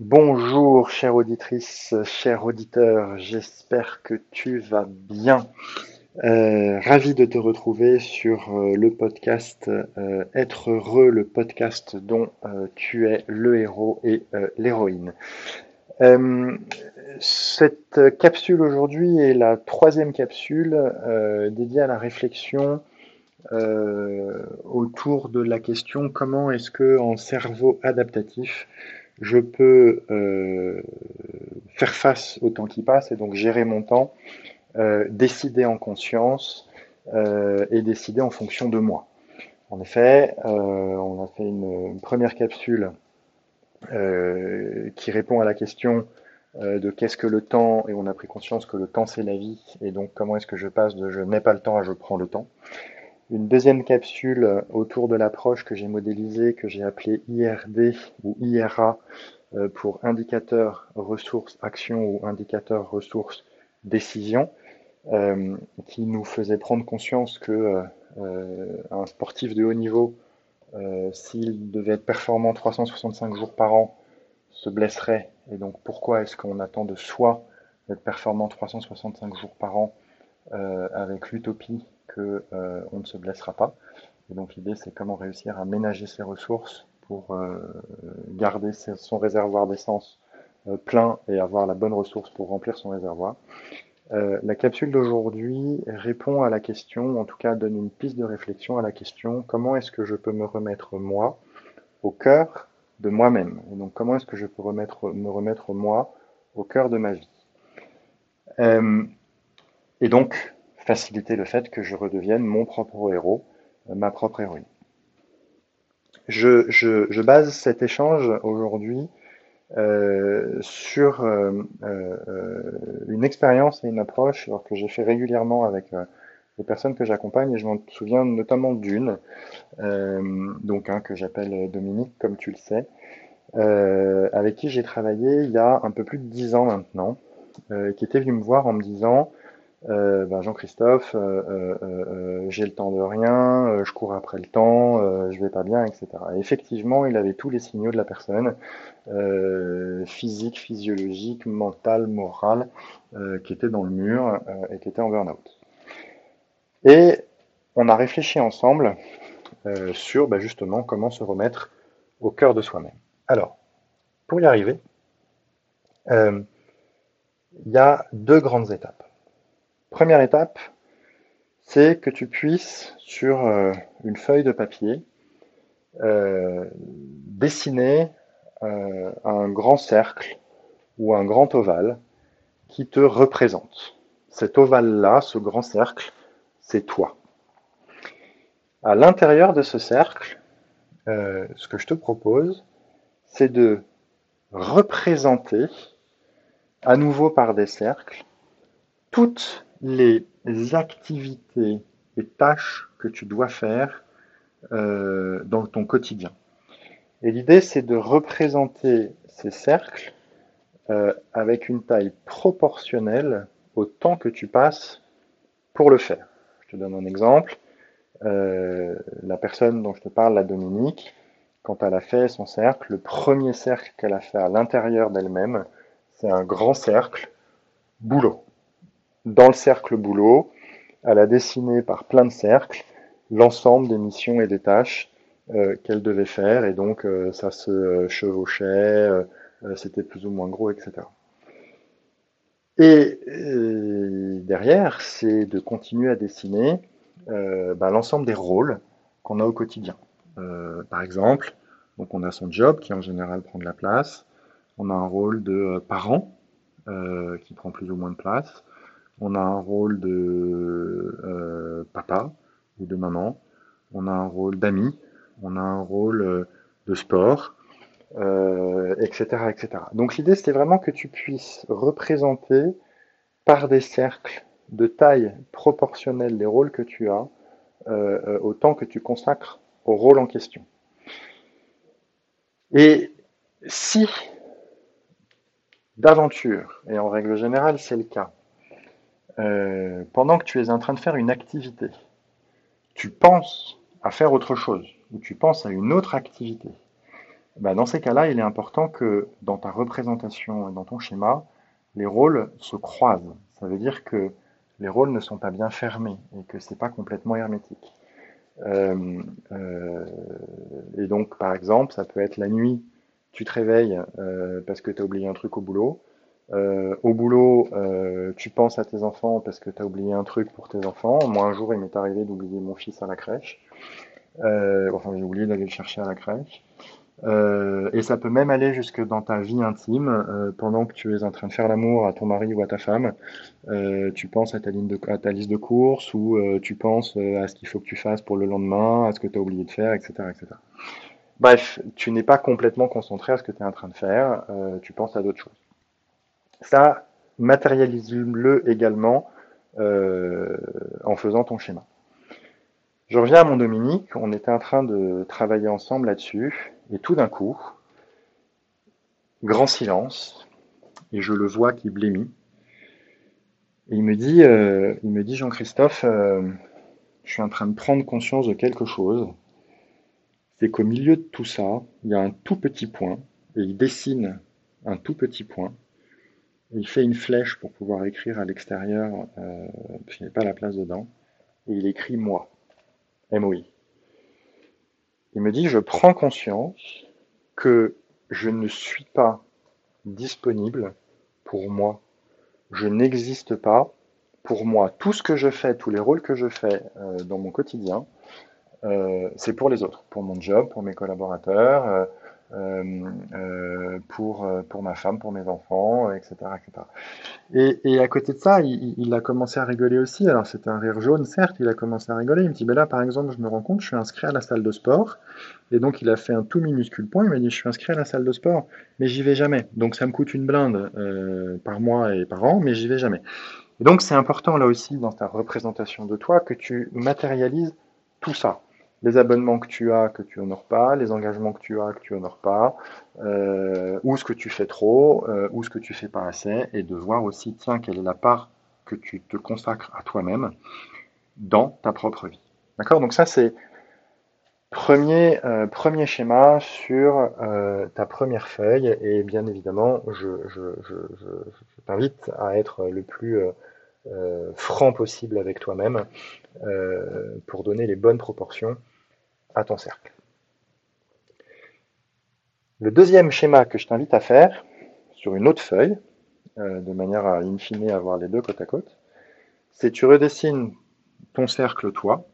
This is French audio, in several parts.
Bonjour, chère auditrice, cher auditeur, j'espère que tu vas bien. Euh, ravi de te retrouver sur euh, le podcast euh, Être heureux, le podcast dont tu es le héros et l'héroïne. cette capsule aujourd'hui est la troisième capsule dédiée à la réflexion autour de la question comment est-ce que en cerveau adaptatif je peux euh, faire face au temps qui passe et donc gérer mon temps, euh, décider en conscience euh, et décider en fonction de moi. En effet, on a fait une, première capsule qui répond à la question de qu'est-ce que le temps et on a pris conscience que le temps c'est la vie et donc comment est-ce que je passe de je n'ai pas le temps à je prends le temps. Une deuxième capsule autour de l'approche que j'ai modélisée, que j'ai appelée IRD ou IRA euh, pour indicateur ressources action ou indicateur ressources décision, euh, qui nous faisait prendre conscience que euh, un sportif de haut niveau, s'il devait être performant 365 jours par an, se blesserait. Et donc pourquoi est-ce qu'on attend de soi d'être performant 365 jours par an avec l'utopie qu'on euh, ne se blessera pas. Et donc l'idée, c'est comment réussir à ménager ses ressources pour euh, garder son réservoir d'essence euh, plein et avoir la bonne ressource pour remplir son réservoir. la capsule d'aujourd'hui répond à la question, en tout cas donne une piste de réflexion à la question comment est-ce que je peux me remettre moi au cœur de moi-même? Et donc comment est-ce que je peux me remettre moi au cœur de ma vie? Et donc faciliter le fait que je redevienne mon propre héros, euh, ma propre héroïne. Je, base cet échange aujourd'hui euh, sur euh, une expérience et une approche que j'ai fait régulièrement avec les personnes que j'accompagne et je m'en souviens notamment d'une, donc que j'appelle Dominique comme tu le sais, avec qui j'ai travaillé il y a un peu plus de dix ans maintenant, qui était venu me voir en me disant euh, ben Jean-Christophe, euh, euh, j'ai le temps de rien, je cours après le temps, je vais pas bien, etc. Et effectivement, il avait tous les signaux de la personne, physique, physiologique, mental, moral, qui était dans le mur et qui était en burn-out. Et on a réfléchi ensemble sur ben, justement comment se remettre au cœur de soi-même. Alors, pour y arriver, il y a deux grandes étapes. Première étape, c'est que tu puisses sur euh, une feuille de papier euh, dessiner euh, un grand cercle ou un grand ovale qui te représente. Cet ovale-là, ce grand cercle, c'est toi. À l'intérieur de ce cercle, ce que je te propose, c'est de représenter à nouveau par des cercles toutes les activités et tâches que tu dois faire euh, dans ton quotidien. Et l'idée, c'est de représenter ces cercles euh, avec une taille proportionnelle au temps que tu passes pour le faire. Je te donne un exemple. Euh, la personne dont je te parle, la Dominique, quand elle a fait son cercle, le premier cercle qu'elle a fait à l'intérieur d'elle-même, c'est un grand cercle boulot dans le cercle boulot, elle a dessiné par plein de cercles l'ensemble des missions et des tâches euh, qu'elle devait faire, et donc euh, ça se euh, chevauchait, c'était plus ou moins gros, etc. Et derrière, c'est de continuer à dessiner bah, l'ensemble des rôles qu'on a au quotidien. par exemple, donc on a son job qui en général prend de la place, on a un rôle de parent qui prend plus ou moins de place, on a un rôle de euh, papa ou de maman, on a un rôle d'ami, on a un rôle euh, de sport, etc., euh, etc. Donc l'idée, c'était vraiment que tu puisses représenter par des cercles de taille proportionnelle les rôles que tu as au temps que tu consacres au rôle en question. Et si d'aventure, et en règle générale c'est le cas, euh, pendant que tu es en train de faire une activité, tu penses à faire autre chose, ou tu penses à une autre activité, bah, dans ces cas-là, il est important que dans ta représentation et dans ton schéma, les rôles se croisent. Ça veut dire que les rôles ne sont pas bien fermés et que c'est pas complètement hermétique. Euh, euh, et donc, par exemple, ça peut être la nuit, tu te réveilles parce que tu as oublié un truc au boulot. Au boulot, tu penses à tes enfants parce que tu as oublié un truc pour tes enfants. Moi, un jour, il m'est arrivé d'oublier mon fils à la crèche. enfin, j'ai oublié d'aller le chercher à la crèche. Euh, et ça peut même aller jusque dans ta vie intime, euh, pendant que tu es en train de faire l'amour à ton mari ou à ta femme, euh, tu penses à ta, liste de courses ou euh, tu penses euh, à ce qu'il faut que tu fasses pour le lendemain, à ce que tu as oublié de faire, etc. etc. Bref, tu n'es pas complètement concentré à ce que tu es en train de faire, euh, tu penses à d'autres choses. Ça, matérialise-le également en faisant ton schéma. Je reviens à mon Dominique, on était en train de travailler ensemble là-dessus, et tout d'un coup, grand silence, et je le vois qui blêmit. Et il me dit, euh, il me dit Jean-Christophe, euh, je suis en train de prendre conscience de quelque chose. C'est qu'au milieu de tout ça, il y a un tout petit point, et il dessine un tout petit point. Il fait une flèche pour pouvoir écrire à l'extérieur, euh, parce qu'il n'y a pas la place dedans, et il écrit moi. MOI. Il me dit, je prends conscience que je ne suis pas disponible pour moi. Je n'existe pas pour moi. Tout ce que je fais, tous les rôles que je fais euh, dans mon quotidien, euh, c'est pour les autres, pour mon job, pour mes collaborateurs, euh, pour, euh, pour ma femme, pour mes enfants, etc. etc. Et, à côté de ça, il, a commencé à rigoler aussi. Alors c'était un rire jaune, certes, il a commencé à rigoler. Il me dit, ben là, par exemple, je me rends compte, je suis inscrit à la salle de sport. Et donc il a fait un tout minuscule point, il m'a dit, je suis inscrit à la salle de sport, mais j'y vais jamais. Donc ça me coûte une blinde euh, par mois et par an, mais j'y vais jamais. Et donc c'est important là aussi dans ta représentation de toi que tu matérialises tout ça les abonnements que tu as que tu honores pas, les engagements que tu as que tu honores pas, euh, ou ce que tu fais trop, euh, ou ce que tu fais pas assez, et de voir aussi, tiens, quelle est la part que tu te consacres à toi-même dans ta propre vie. D'accord? Donc ça, c'est premier, euh, schéma sur ta première feuille, et bien évidemment, je, t'invite à être le plus franc possible avec toi-même pour donner les bonnes proportions ton cercle. Le deuxième schéma que je t'invite à faire sur une autre feuille, euh, de manière à in fine avoir les deux côte à côte, c'est tu redessines ton cercle toi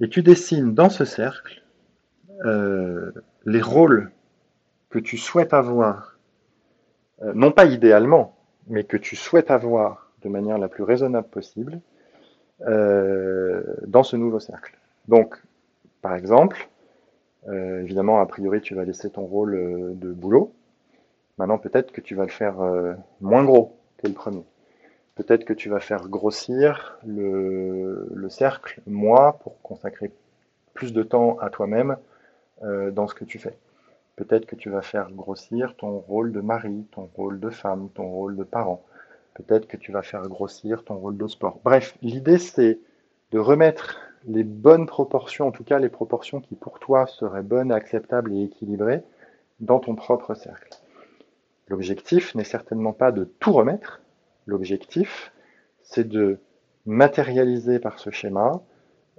et tu dessines dans ce cercle euh, les rôles que tu souhaites avoir, euh, non pas idéalement, mais que tu souhaites avoir de manière la plus raisonnable possible dans ce nouveau cercle. Donc, par exemple, euh, évidemment, a priori, tu vas laisser ton rôle euh, de boulot. Maintenant, peut-être que tu vas le faire euh, moins gros que le premier. Peut-être que tu vas faire grossir le, le, cercle moi pour consacrer plus de temps à toi-même dans ce que tu fais. Peut-être que tu vas faire grossir ton rôle de mari, ton rôle de femme, ton rôle de parent. Peut-être que tu vas faire grossir ton rôle de sport. Bref, l'idée c'est de remettre les bonnes proportions, en tout cas les proportions qui pour toi seraient bonnes, acceptables et équilibrées dans ton propre cercle. L'objectif n'est certainement pas de tout remettre. L'objectif, c'est de matérialiser par ce schéma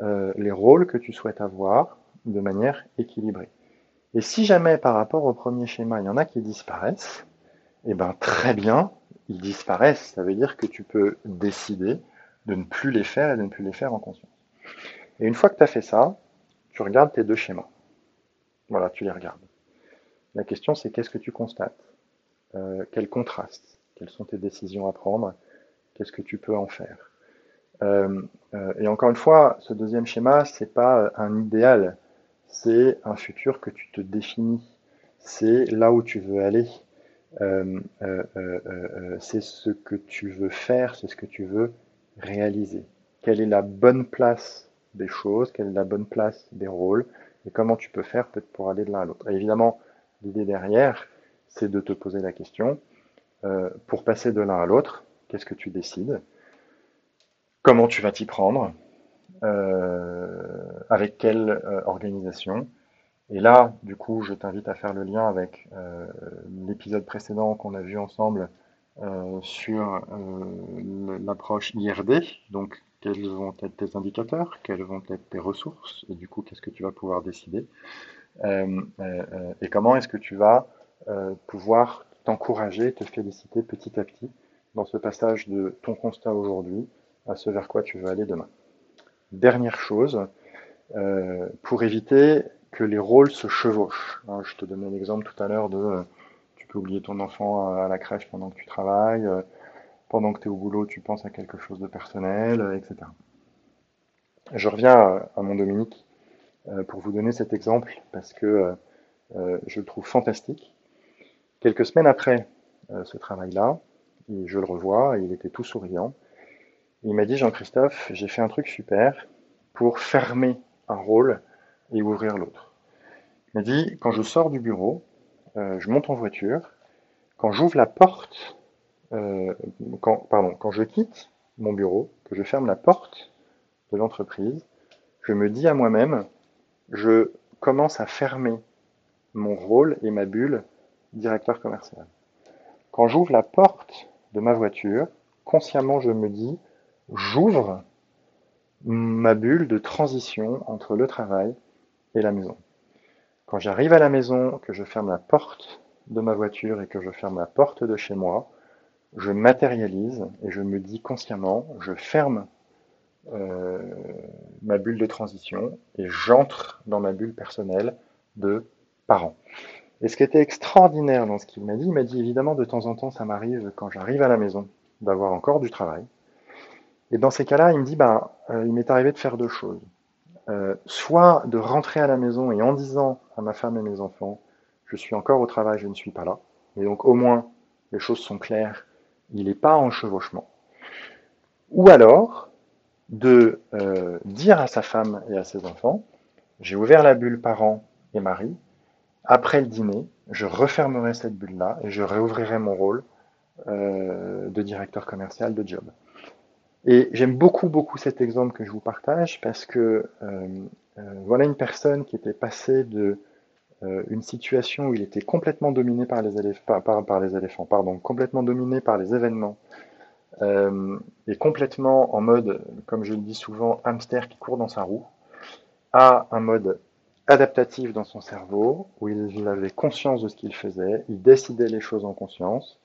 euh, les rôles que tu souhaites avoir de manière équilibrée. Et si jamais par rapport au premier schéma, il y en a qui disparaissent, eh ben très bien, ils disparaissent. Ça veut dire que tu peux décider de ne plus les faire et de ne plus les faire en conscience. Et une fois que tu as fait ça, tu regardes tes deux schémas. Voilà, tu les regardes. La question, c'est qu'est-ce que tu constates? Euh, Quel contraste? Quelles sont tes décisions à prendre? Qu'est-ce que tu peux en faire? Euh, euh, Et encore une fois, ce deuxième schéma, c'est pas un idéal, c'est un futur que tu te définis. C'est là où tu veux aller. Euh, c'est ce que tu veux faire, c'est ce que tu veux réaliser. Quelle est la bonne place des choses, quelle est la bonne place des rôles, et comment tu peux faire peut-être pour aller de l'un à l'autre. Évidemment, l'idée derrière, c'est de te poser la question, euh, pour passer de l'un à l'autre, qu'est-ce que tu décides? Comment tu vas t'y prendre? Euh, Avec quelle euh, organisation? Et là, du coup, je t'invite à faire le lien avec l'épisode précédent qu'on a vu ensemble euh, sur euh, l'approche IRD. Donc, quels vont être tes indicateurs, quelles vont être tes ressources, et du coup, qu'est-ce que tu vas pouvoir décider, et comment est-ce que tu vas pouvoir t'encourager, te féliciter petit à petit dans ce passage de ton constat aujourd'hui à ce vers quoi tu veux aller demain? Dernière chose, pour éviter que les rôles se chevauchent. Hein, je te donnais l'exemple tout à l'heure de euh, peux oublier ton enfant à la crèche pendant que tu travailles, euh, pendant que tu es au boulot, tu penses à quelque chose de personnel, euh, etc. Je reviens à, mon Dominique pour vous donner cet exemple parce que je le trouve fantastique. Quelques semaines après ce travail-là, je le revois, il était tout souriant. Il m'a dit Jean-Christophe, j'ai fait un truc super pour fermer un rôle et ouvrir l'autre. Il m'a dit, quand je sors du bureau, euh, je monte en voiture, quand j'ouvre la porte, euh, pardon, quand je quitte mon bureau, que je ferme la porte de l'entreprise, je me dis à moi-même, je commence à fermer mon rôle et ma bulle directeur commercial. Quand j'ouvre la porte de ma voiture, consciemment je me dis, j'ouvre ma bulle de transition entre le travail et la maison. Quand j'arrive à la maison, que je ferme la porte de ma voiture et que je ferme la porte de chez moi, je matérialise et je me dis consciemment, je ferme euh, ma bulle de transition et j'entre dans ma bulle personnelle de parent. Et ce qui était extraordinaire dans ce qu'il m'a dit, il m'a dit évidemment de temps en temps ça m'arrive quand j'arrive à la maison d'avoir encore du travail. Et dans ces cas-là, il me dit, ben, il m'est arrivé de faire deux choses. Euh, soit de rentrer à la maison et en disant à ma femme et mes enfants, je suis encore au travail, je ne suis pas là. Et donc au moins, les choses sont claires, il n'est pas en chevauchement. Ou alors, de euh, dire à sa femme et à ses enfants, j'ai ouvert la bulle parents et mari, après le dîner, je refermerai cette bulle-là et je réouvrirai mon rôle euh, de directeur commercial de job. Et j'aime beaucoup, beaucoup cet exemple que je vous partage parce que euh, euh, voilà une personne qui était passée de euh, une situation où il était complètement dominé par les, éléphants, par, les éléphants, pardon, complètement dominé par les événements et complètement en mode, comme je le dis souvent, hamster qui court dans sa roue, à un mode adaptatif dans son cerveau, où il avait conscience de ce qu'il faisait, il décidait les choses en conscience,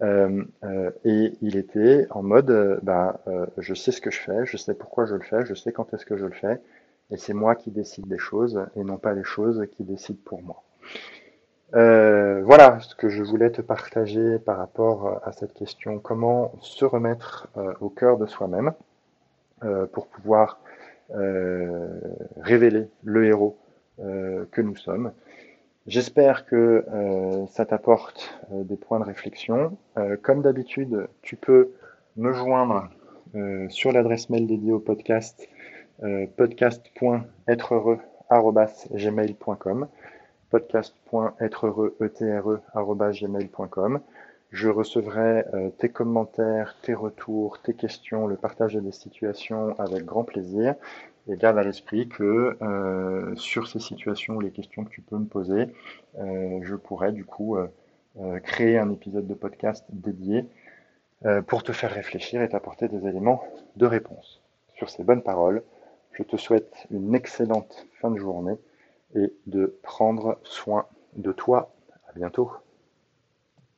euh, euh, et il était en mode, euh, bah, je sais ce que je fais, je sais pourquoi je le fais, je sais quand est-ce que je le fais, et c'est moi qui décide des choses et non pas les choses qui décident pour moi. voilà ce que je voulais te partager par rapport à cette question, comment se remettre au cœur de soi-même pour pouvoir révéler le héros que nous sommes. J'espère que euh, ça t'apporte euh, des points de réflexion. Euh, comme d'habitude, tu peux me joindre sur l'adresse mail dédiée au podcast podcast.êtreheureux.gmail.com podcast.êtreheureux.gmail.com Je recevrai tes commentaires, tes retours, tes questions, le partage des situations avec grand plaisir. Et garde à l'esprit que euh, sur ces situations ou les questions que tu peux me poser, euh, je pourrais du coup euh, créer un épisode de podcast dédié pour te faire réfléchir et t'apporter des éléments de réponse. Sur ces bonnes paroles, je te souhaite une excellente fin de journée et de prendre soin de toi. À bientôt.